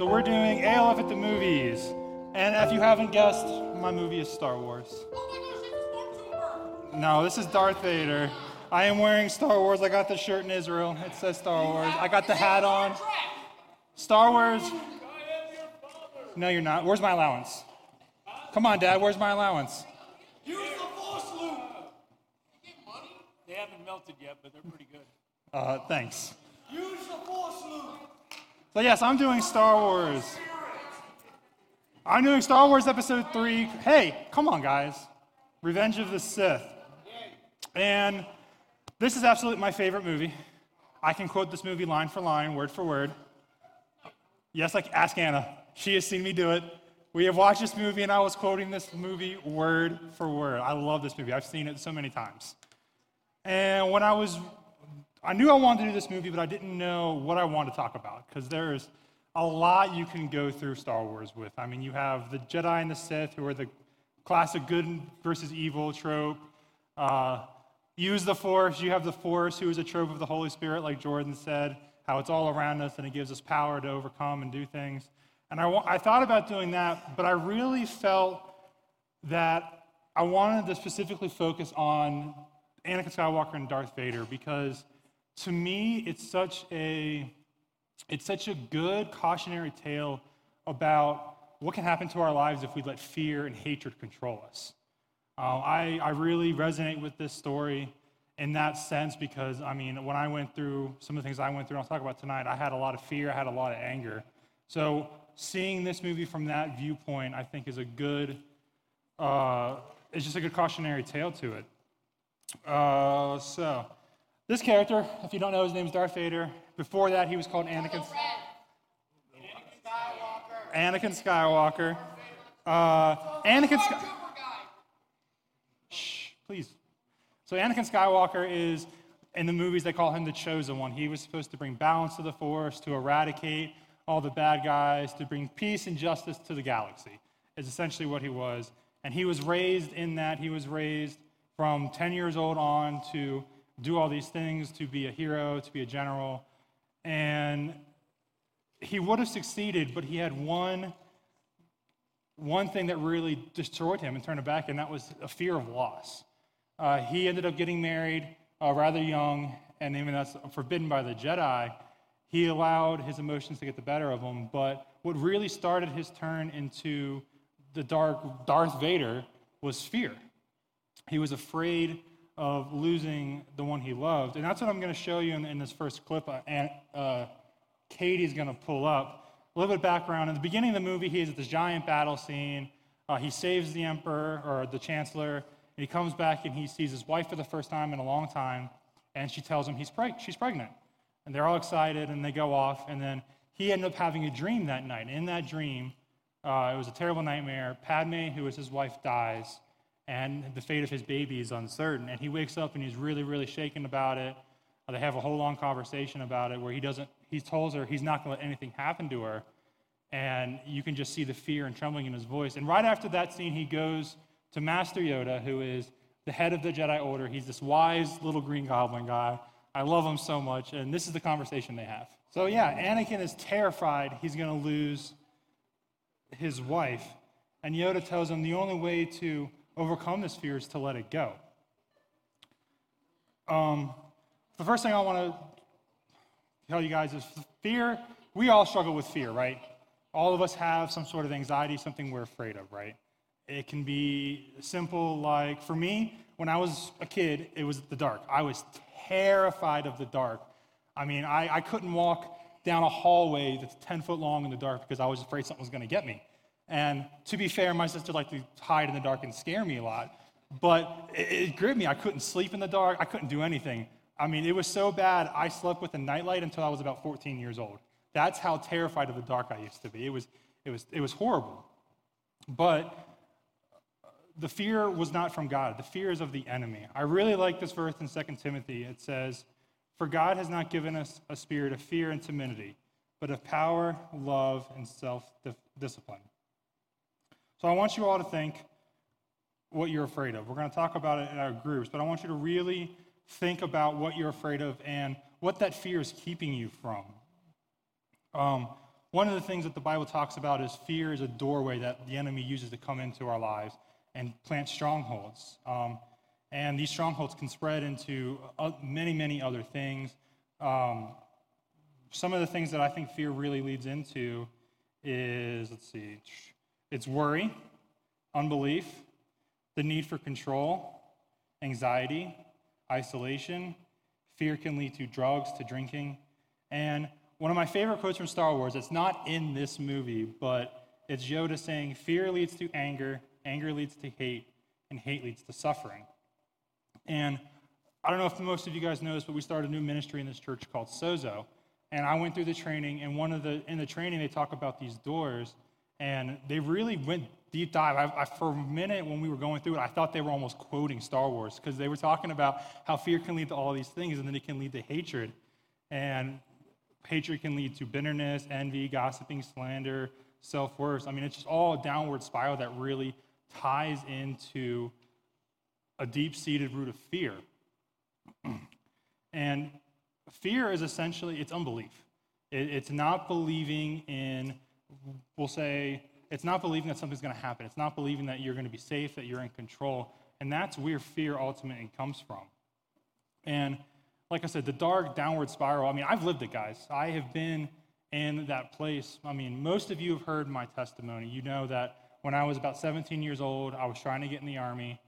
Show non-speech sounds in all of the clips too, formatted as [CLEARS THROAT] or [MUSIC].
So we're doing ALF at the movies. And if you haven't guessed, my movie is Star Wars. No, this is Darth Vader. I am wearing Star Wars. I got the shirt in Israel. It says Star Wars. I got the hat on. Star Wars. No, you're not. Where's my allowance? Come on, Dad. Where's my allowance? Use the force, Luke. They haven't melted yet, but they're pretty good. Uh, thanks. Use the force, Luke. So yes, I'm doing Star Wars. I'm doing Star Wars Episode 3. Hey, come on, guys. Revenge of the Sith. And this is absolutely my favorite movie. I can quote this movie line for line, word for word. Yes, like ask Anna. She has seen me do it. We have watched this movie, and I was quoting this movie word for word. I love this movie. I've seen it so many times. And when I was, I knew I wanted to do this movie, but I didn't know what I wanted to talk about because there's a lot you can go through Star Wars with. I mean, you have the Jedi and the Sith, who are the classic good versus evil trope. Uh, use the Force. You have the Force, who is a trope of the Holy Spirit, like Jordan said, how it's all around us and it gives us power to overcome and do things. And I, I thought about doing that, but I really felt that I wanted to specifically focus on Anakin Skywalker and Darth Vader because to me it's such a it's such a good cautionary tale about what can happen to our lives if we let fear and hatred control us. Uh, I, I really resonate with this story in that sense because, I mean, when I went through some of the things I went through, and I'll talk about tonight, I had a lot of fear, I had a lot of anger. So, seeing this movie from that viewpoint, I think, is a good, uh, it's just a good cautionary tale to it. Uh, so, this character, if you don't know, his name is Darth Vader. Before that, he was called Anakin. Anakin Skywalker. Uh, Anakin. Skywalker. Shh, please. So Anakin Skywalker is in the movies they call him the chosen one. He was supposed to bring balance to the Force, to eradicate all the bad guys, to bring peace and justice to the galaxy. Is essentially what he was. And he was raised in that. He was raised from 10 years old on to do all these things, to be a hero, to be a general. And he would have succeeded, but he had one, one thing that really destroyed him and turned him back, and that was a fear of loss. Uh, he ended up getting married uh, rather young, and even that's forbidden by the Jedi. He allowed his emotions to get the better of him, but what really started his turn into the dark Darth Vader was fear. He was afraid of losing the one he loved. And that's what I'm going to show you in, in this first clip. Uh, and, uh, Katie's going to pull up. A little bit of background. In the beginning of the movie, he's at this giant battle scene. Uh, he saves the emperor or the chancellor. And he comes back and he sees his wife for the first time in a long time. And she tells him he's preg- she's pregnant. And they're all excited and they go off. And then he ended up having a dream that night. In that dream, uh, it was a terrible nightmare. Padme, who was his wife, dies and the fate of his baby is uncertain. And he wakes up and he's really, really shaken about it. Uh, they have a whole long conversation about it where he doesn't, he tells her he's not going to let anything happen to her. And you can just see the fear and trembling in his voice. And right after that scene, he goes to Master Yoda, who is the head of the Jedi Order. He's this wise little green goblin guy. I love him so much. And this is the conversation they have. So, yeah, Anakin is terrified he's going to lose his wife. And Yoda tells him the only way to overcome this fear is to let it go. Um, the first thing I want to tell you guys is fear. We all struggle with fear, right? All of us have some sort of anxiety, something we're afraid of, right? It can be simple, like for me, when I was a kid, it was the dark. I was terrified of the dark. I mean, I, I couldn't walk down a hallway that's 10 foot long in the dark because I was afraid something was going to get me. And to be fair, my sister liked to hide in the dark and scare me a lot. But it, it gripped me. I couldn't sleep in the dark. I couldn't do anything. I mean, it was so bad, I slept with a nightlight until I was about 14 years old. That's how terrified of the dark I used to be. It was, it was, it was horrible. But the fear was not from God. The fear is of the enemy. I really like this verse in 2 Timothy. It says, For God has not given us a spirit of fear and timidity, but of power, love, and self discipline. So I want you all to think what you're afraid of. We're going to talk about it in our groups, but I want you to really think about what you're afraid of and what that fear is keeping you from. Um, one of the things that the Bible talks about is fear is a doorway that the enemy uses to come into our lives and plant strongholds. Um, and these strongholds can spread into uh, many, many other things. Um, some of the things that I think fear really leads into is let's see, it's worry, unbelief, the need for control, anxiety, isolation. Fear can lead to drugs, to drinking. And one of my favorite quotes from Star Wars, it's not in this movie, but it's Yoda saying, Fear leads to anger, anger leads to hate, and hate leads to suffering. And I don't know if most of you guys know this, but we started a new ministry in this church called Sozo. And I went through the training, and one of the in the training they talk about these doors, and they really went deep dive. I, I, for a minute when we were going through it, I thought they were almost quoting Star Wars because they were talking about how fear can lead to all these things, and then it can lead to hatred, and hatred can lead to bitterness, envy, gossiping, slander, self worth. I mean, it's just all a downward spiral that really ties into a deep seated root of fear. [CLEARS THROAT] and fear is essentially it's unbelief. It, it's not believing in, we'll say, it's not believing that something's going to happen. It's not believing that you're going to be safe, that you're in control. And that's where fear ultimately comes from. And like I said, the dark downward spiral, I mean, I've lived it, guys. I have been in that place. I mean, most of you have heard my testimony. You know that when I was about 17 years old, I was trying to get in the army,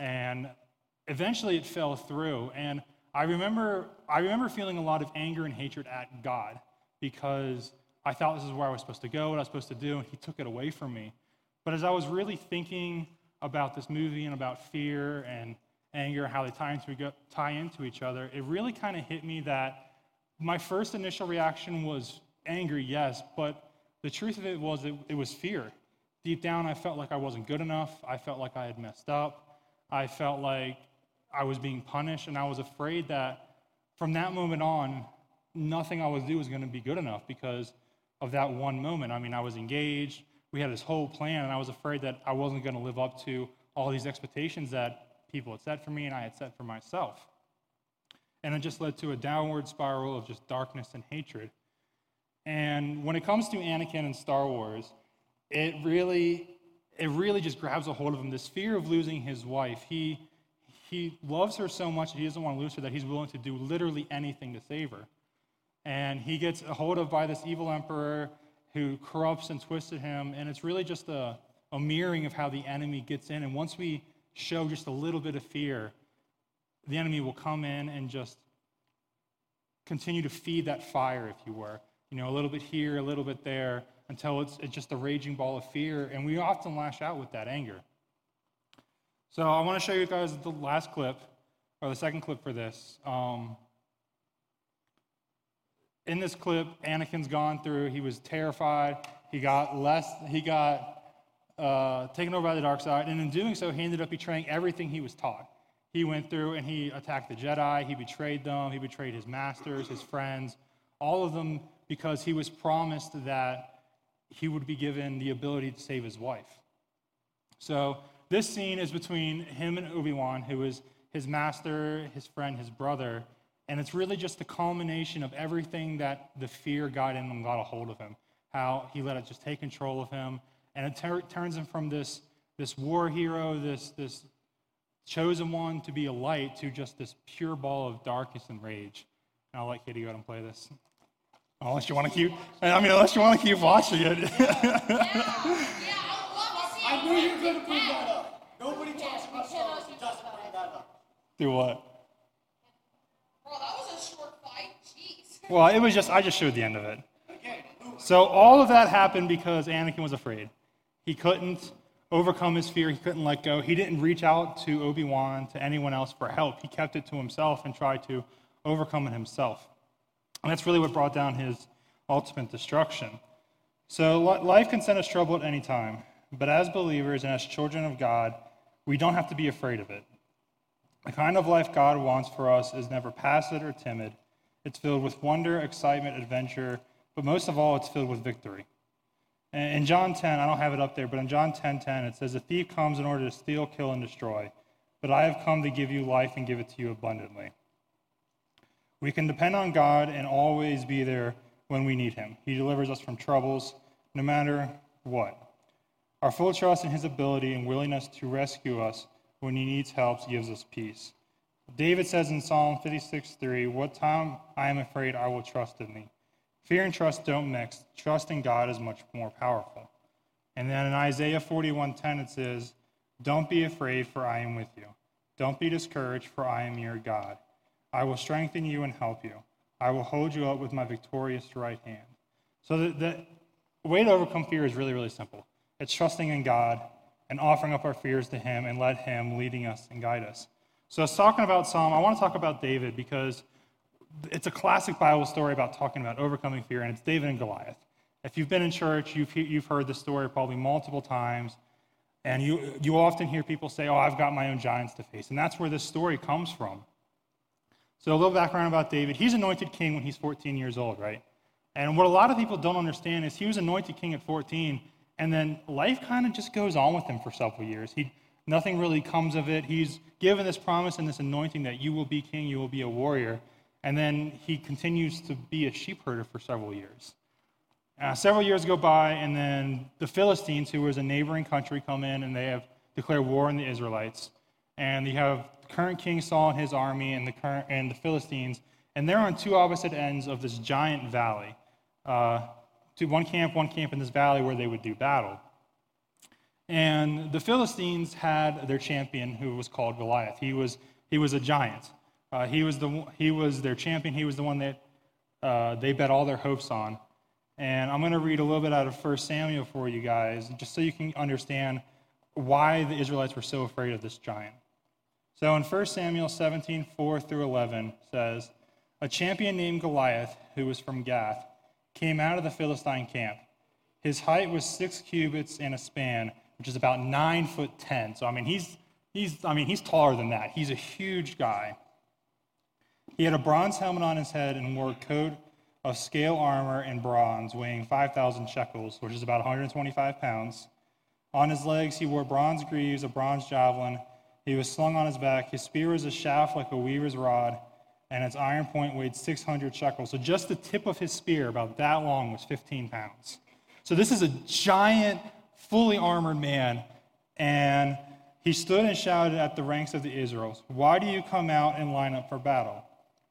and eventually it fell through. And I remember, I remember feeling a lot of anger and hatred at God because I thought this is where I was supposed to go, what I was supposed to do, and He took it away from me. But as I was really thinking about this movie and about fear and anger, how they tie into, tie into each other, it really kind of hit me that my first initial reaction was anger, yes, but the truth of it was it, it was fear. Deep down, I felt like I wasn't good enough. I felt like I had messed up. I felt like I was being punished, and I was afraid that from that moment on, nothing I would do was going to be good enough because of that one moment. I mean, I was engaged, we had this whole plan, and I was afraid that I wasn't going to live up to all these expectations that people had set for me and I had set for myself. And it just led to a downward spiral of just darkness and hatred. And when it comes to Anakin and Star Wars, it really, it really just grabs a hold of him. This fear of losing his wife. He he loves her so much that he doesn't want to lose her that he's willing to do literally anything to save her. And he gets a hold of by this evil emperor who corrupts and twisted him. And it's really just a, a mirroring of how the enemy gets in. And once we show just a little bit of fear, the enemy will come in and just continue to feed that fire, if you were. You know, a little bit here, a little bit there, until it's, it's just a raging ball of fear. And we often lash out with that anger. So I want to show you guys the last clip, or the second clip for this. Um, in this clip, Anakin's gone through. He was terrified. He got less. He got uh, taken over by the dark side, and in doing so, he ended up betraying everything he was taught. He went through and he attacked the Jedi. He betrayed them. He betrayed his masters, his friends, all of them because he was promised that he would be given the ability to save his wife. So this scene is between him and Obi Wan, who is his master, his friend, his brother. And it's really just the culmination of everything that the fear got in him got a hold of him. How he let it just take control of him. And it ter- turns him from this, this war hero, this, this chosen one to be a light, to just this pure ball of darkness and rage. And I'll let Katie go ahead and play this. Unless you want to keep, I mean, unless you want to keep watching it. yeah, yeah, I knew you were going to bring that up. Nobody talks about Star Wars who doesn't bring that up. Do what? Bro, that was a short fight. Jeez. Well, it was just, I just showed the end of it. So all of that happened because Anakin was afraid. He couldn't overcome his fear. He couldn't let go. He didn't reach out to Obi Wan, to anyone else for help. He kept it to himself and tried to overcome it himself. And that's really what brought down his ultimate destruction. So life can send us trouble at any time. But as believers and as children of God, we don't have to be afraid of it. The kind of life God wants for us is never passive or timid. It's filled with wonder, excitement, adventure, but most of all, it's filled with victory. In John 10, I don't have it up there, but in John 10 10, it says, A thief comes in order to steal, kill, and destroy, but I have come to give you life and give it to you abundantly. We can depend on God and always be there when we need him. He delivers us from troubles, no matter what. Our full trust in his ability and willingness to rescue us when he needs help gives us peace. David says in Psalm 56 3, What time I am afraid, I will trust in thee. Fear and trust don't mix. Trust in God is much more powerful. And then in Isaiah 41:10 it says, "Don't be afraid, for I am with you. Don't be discouraged, for I am your God. I will strengthen you and help you. I will hold you up with my victorious right hand." So the, the way to overcome fear is really, really simple. It's trusting in God and offering up our fears to Him and let Him leading us and guide us. So, I was talking about Psalm. I want to talk about David because it's a classic Bible story about talking about overcoming fear, and it's David and Goliath. If you've been in church, you've, you've heard the story probably multiple times, and you, you often hear people say, Oh, I've got my own giants to face. And that's where this story comes from. So, a little background about David. He's anointed king when he's 14 years old, right? And what a lot of people don't understand is he was anointed king at 14, and then life kind of just goes on with him for several years. He, nothing really comes of it. He's given this promise and this anointing that you will be king, you will be a warrior. And then he continues to be a sheep herder for several years. Uh, several years go by, and then the Philistines, who was a neighboring country, come in and they have declared war on the Israelites. And you have the current King Saul and his army and the, current, and the Philistines, and they're on two opposite ends of this giant valley. Uh, to one camp, one camp in this valley where they would do battle. And the Philistines had their champion who was called Goliath. He was, he was a giant. Uh, he, was the, he was their champion. He was the one that uh, they bet all their hopes on. And I'm going to read a little bit out of 1 Samuel for you guys, just so you can understand why the Israelites were so afraid of this giant. So in 1 Samuel 17, 4 through 11 says, A champion named Goliath, who was from Gath, came out of the Philistine camp. His height was six cubits and a span, which is about nine foot ten. So I mean he's he's I mean he's taller than that. He's a huge guy. He had a bronze helmet on his head and wore a coat of scale armor in bronze, weighing 5,000 shekels, which is about 125 pounds. On his legs, he wore bronze greaves, a bronze javelin. He was slung on his back. His spear was a shaft like a weaver's rod, and its iron point weighed 600 shekels. So just the tip of his spear, about that long, was 15 pounds. So this is a giant, fully armored man, and he stood and shouted at the ranks of the Israelites, Why do you come out and line up for battle?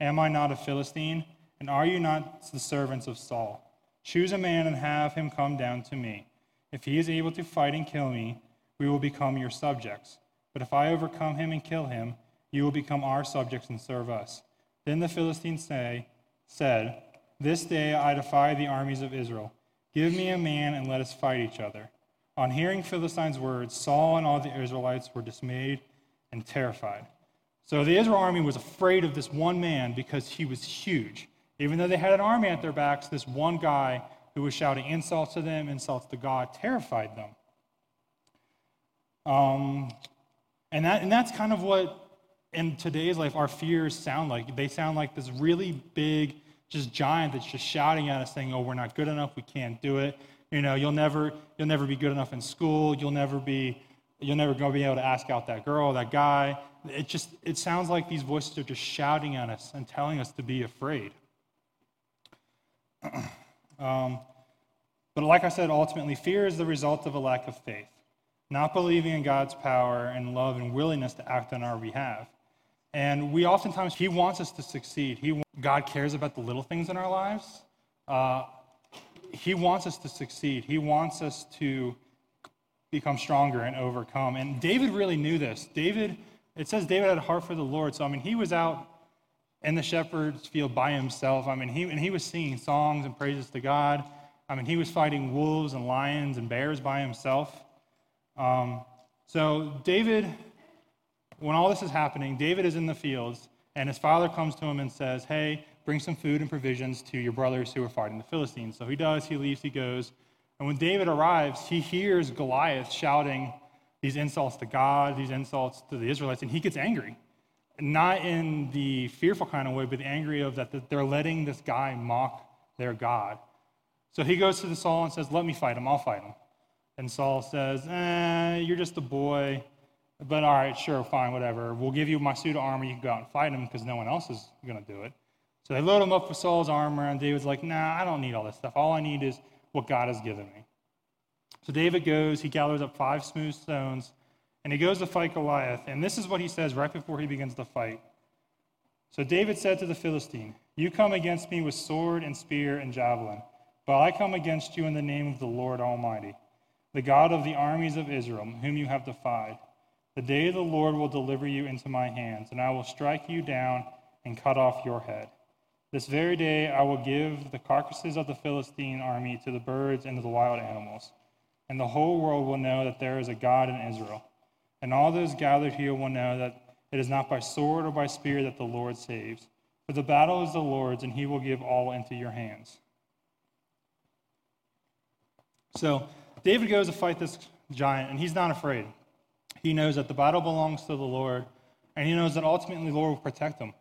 Am I not a Philistine? And are you not the servants of Saul? Choose a man and have him come down to me. If he is able to fight and kill me, we will become your subjects. But if I overcome him and kill him, you will become our subjects and serve us. Then the Philistines say, said, This day I defy the armies of Israel. Give me a man and let us fight each other. On hearing Philistines' words, Saul and all the Israelites were dismayed and terrified. So the Israel army was afraid of this one man because he was huge. Even though they had an army at their backs, this one guy who was shouting insults to them, insults to God, terrified them. Um, and, that, and that's kind of what, in today's life, our fears sound like. They sound like this really big, just giant that's just shouting at us, saying, "Oh, we're not good enough. We can't do it. You know, you'll never, you'll never be good enough in school. You'll never be, you'll never go be able to ask out that girl, that guy." It just, it sounds like these voices are just shouting at us and telling us to be afraid. [CLEARS THROAT] um, but like I said, ultimately, fear is the result of a lack of faith, not believing in God's power and love and willingness to act on our behalf. And we oftentimes, He wants us to succeed. He, God cares about the little things in our lives. Uh, he wants us to succeed. He wants us to become stronger and overcome. And David really knew this. David it says David had a heart for the Lord. So, I mean, he was out in the shepherd's field by himself. I mean, he, and he was singing songs and praises to God. I mean, he was fighting wolves and lions and bears by himself. Um, so, David, when all this is happening, David is in the fields, and his father comes to him and says, Hey, bring some food and provisions to your brothers who are fighting the Philistines. So he does, he leaves, he goes. And when David arrives, he hears Goliath shouting these insults to God, these insults to the Israelites, and he gets angry. Not in the fearful kind of way, but the angry of that they're letting this guy mock their God. So he goes to the Saul and says, Let me fight him, I'll fight him. And Saul says, eh, You're just a boy, but all right, sure, fine, whatever. We'll give you my suit of armor, you can go out and fight him because no one else is going to do it. So they load him up with Saul's armor, and David's like, nah, I don't need all this stuff. All I need is what God has given me. So David goes, he gathers up five smooth stones, and he goes to fight Goliath. And this is what he says right before he begins the fight. So David said to the Philistine, You come against me with sword and spear and javelin, but I come against you in the name of the Lord Almighty, the God of the armies of Israel, whom you have defied. The day the Lord will deliver you into my hands, and I will strike you down and cut off your head. This very day I will give the carcasses of the Philistine army to the birds and to the wild animals, and the whole world will know that there is a God in Israel. And all those gathered here will know that it is not by sword or by spear that the Lord saves. For the battle is the Lord's, and he will give all into your hands. So David goes to fight this giant, and he's not afraid. He knows that the battle belongs to the Lord, and he knows that ultimately the Lord will protect him.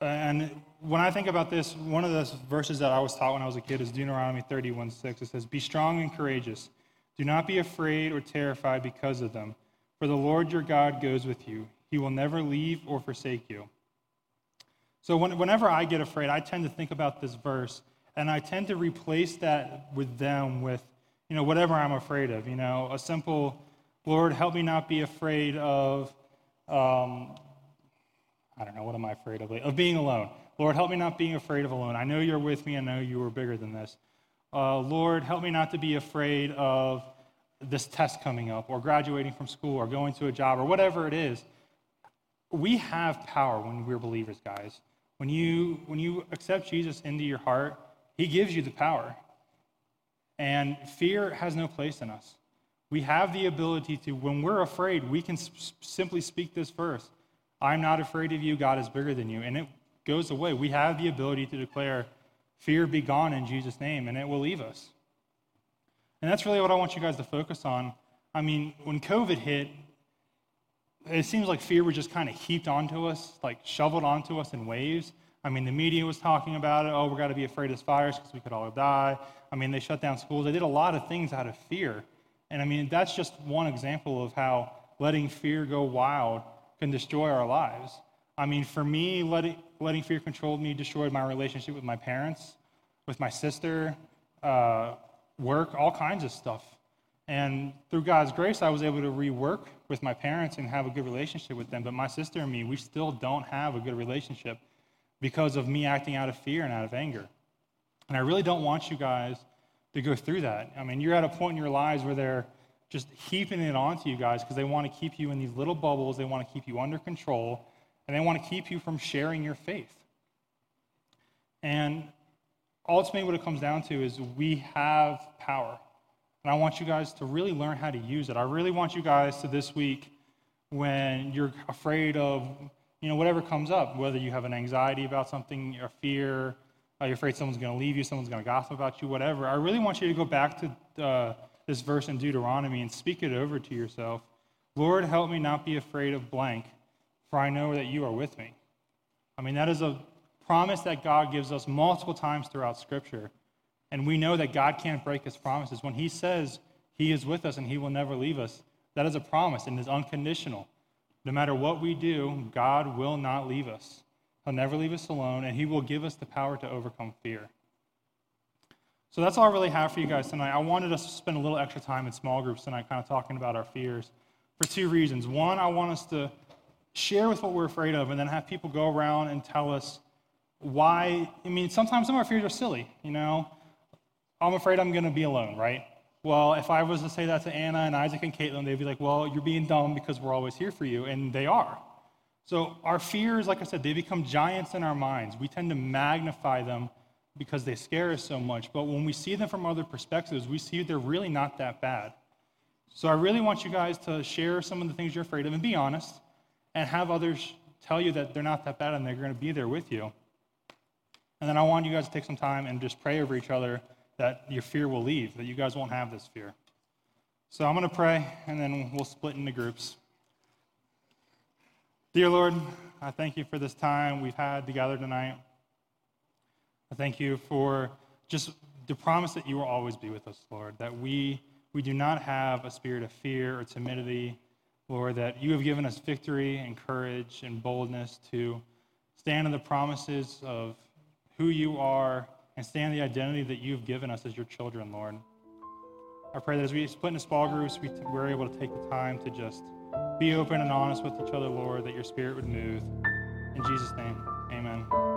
And when I think about this, one of the verses that I was taught when I was a kid is Deuteronomy 31 6. It says, Be strong and courageous. Do not be afraid or terrified because of them, for the Lord your God goes with you. He will never leave or forsake you. So when, whenever I get afraid, I tend to think about this verse, and I tend to replace that with them with, you know, whatever I'm afraid of. You know, a simple, Lord, help me not be afraid of um, I don't know, what am I afraid of? Of being alone. Lord, help me not being afraid of alone. I know you're with me. I know you are bigger than this. Uh, Lord, help me not to be afraid of this test coming up or graduating from school or going to a job or whatever it is. We have power when we're believers, guys. When you, when you accept Jesus into your heart, he gives you the power. And fear has no place in us. We have the ability to, when we're afraid, we can simply speak this verse I'm not afraid of you, God is bigger than you. And it goes away. We have the ability to declare, Fear be gone in Jesus' name, and it will leave us. And that's really what I want you guys to focus on. I mean, when COVID hit, it seems like fear was just kind of heaped onto us, like shoveled onto us in waves. I mean, the media was talking about it. Oh, we're got to be afraid of this virus because we could all die. I mean, they shut down schools. They did a lot of things out of fear. And I mean, that's just one example of how letting fear go wild can destroy our lives. I mean, for me, letting, letting fear control me destroyed my relationship with my parents, with my sister, uh, work, all kinds of stuff. And through God's grace, I was able to rework with my parents and have a good relationship with them. But my sister and me, we still don't have a good relationship because of me acting out of fear and out of anger. And I really don't want you guys to go through that. I mean, you're at a point in your lives where they're just heaping it onto you guys because they want to keep you in these little bubbles. They want to keep you under control, and they want to keep you from sharing your faith. And ultimately, what it comes down to is we have power. And I want you guys to really learn how to use it. I really want you guys to this week, when you're afraid of, you know, whatever comes up, whether you have an anxiety about something, a fear, uh, you're afraid someone's going to leave you, someone's going to gossip about you, whatever. I really want you to go back to uh, this verse in Deuteronomy and speak it over to yourself. Lord, help me not be afraid of blank, for I know that you are with me. I mean, that is a promise that God gives us multiple times throughout Scripture. And we know that God can't break his promises. When he says he is with us and he will never leave us, that is a promise and is unconditional. No matter what we do, God will not leave us. He'll never leave us alone, and he will give us the power to overcome fear. So that's all I really have for you guys tonight. I wanted us to spend a little extra time in small groups tonight, kind of talking about our fears for two reasons. One, I want us to share with what we're afraid of and then have people go around and tell us why. I mean, sometimes some of our fears are silly, you know? I'm afraid I'm going to be alone, right? Well, if I was to say that to Anna and Isaac and Caitlin, they'd be like, well, you're being dumb because we're always here for you. And they are. So our fears, like I said, they become giants in our minds. We tend to magnify them because they scare us so much. But when we see them from other perspectives, we see they're really not that bad. So I really want you guys to share some of the things you're afraid of and be honest and have others tell you that they're not that bad and they're going to be there with you. And then I want you guys to take some time and just pray over each other that your fear will leave, that you guys won't have this fear. So I'm going to pray and then we'll split into groups. Dear Lord, I thank you for this time we've had together tonight. I thank you for just the promise that you will always be with us, Lord, that we, we do not have a spirit of fear or timidity, Lord, that you have given us victory and courage and boldness to stand in the promises of who you are and stand the identity that you've given us as your children, Lord. I pray that as we split into small groups, we, we're able to take the time to just be open and honest with each other, Lord, that your spirit would move. In Jesus' name, amen.